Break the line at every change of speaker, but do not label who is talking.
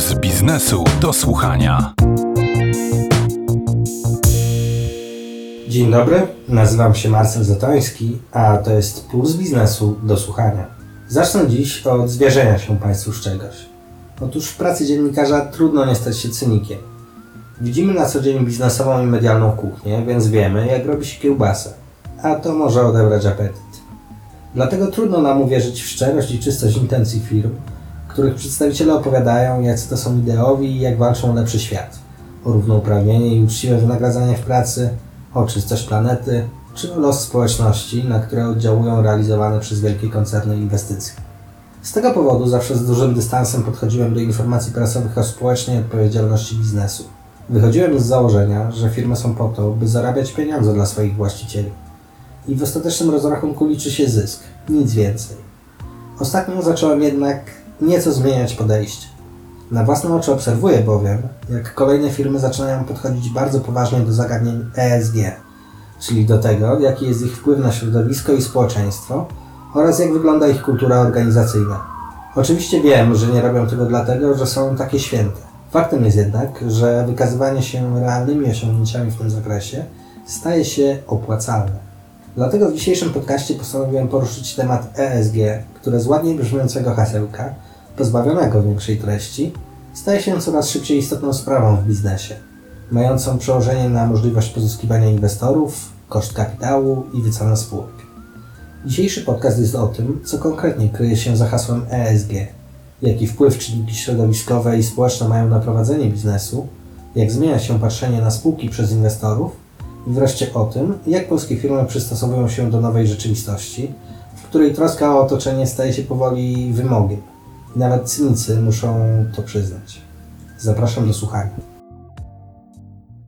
Puls biznesu do słuchania.
Dzień dobry, nazywam się Marcel Zatoński, a to jest Puls Biznesu do słuchania. Zacznę dziś od zwierzenia się Państwu z czegoś. Otóż w pracy dziennikarza trudno nie stać się cynikiem. Widzimy na co dzień biznesową i medialną kuchnię, więc wiemy, jak robi się kiełbasę, a to może odebrać apetyt. Dlatego trudno nam uwierzyć w szczerość i czystość intencji firm, których przedstawiciele opowiadają, jacy to są ideowi i jak walczą o lepszy świat, o równouprawnienie i uczciwe wynagradzanie w pracy, o czystość planety, czy o los społeczności, na które oddziałują realizowane przez wielkie koncerny inwestycje. Z tego powodu zawsze z dużym dystansem podchodziłem do informacji prasowych o społecznej odpowiedzialności biznesu. Wychodziłem z założenia, że firmy są po to, by zarabiać pieniądze dla swoich właścicieli. I w ostatecznym rozrachunku liczy się zysk, nic więcej. Ostatnio zacząłem jednak nieco zmieniać podejście. Na własne oczy obserwuję bowiem, jak kolejne firmy zaczynają podchodzić bardzo poważnie do zagadnień ESG, czyli do tego, jaki jest ich wpływ na środowisko i społeczeństwo oraz jak wygląda ich kultura organizacyjna. Oczywiście wiem, że nie robią tego dlatego, że są takie święte. Faktem jest jednak, że wykazywanie się realnymi osiągnięciami w tym zakresie staje się opłacalne. Dlatego w dzisiejszym podcaście postanowiłem poruszyć temat ESG, które z ładnie brzmiącego hasełka, pozbawionego większej treści, staje się coraz szybciej istotną sprawą w biznesie, mającą przełożenie na możliwość pozyskiwania inwestorów, koszt kapitału i wycenę spółek. Dzisiejszy podcast jest o tym, co konkretnie kryje się za hasłem ESG, jaki wpływ czynniki środowiskowe i społeczne mają na prowadzenie biznesu, jak zmienia się patrzenie na spółki przez inwestorów i wreszcie o tym, jak polskie firmy przystosowują się do nowej rzeczywistości, w której troska o otoczenie staje się powoli wymogiem. Nawet cynicy muszą to przyznać. Zapraszam do słuchania.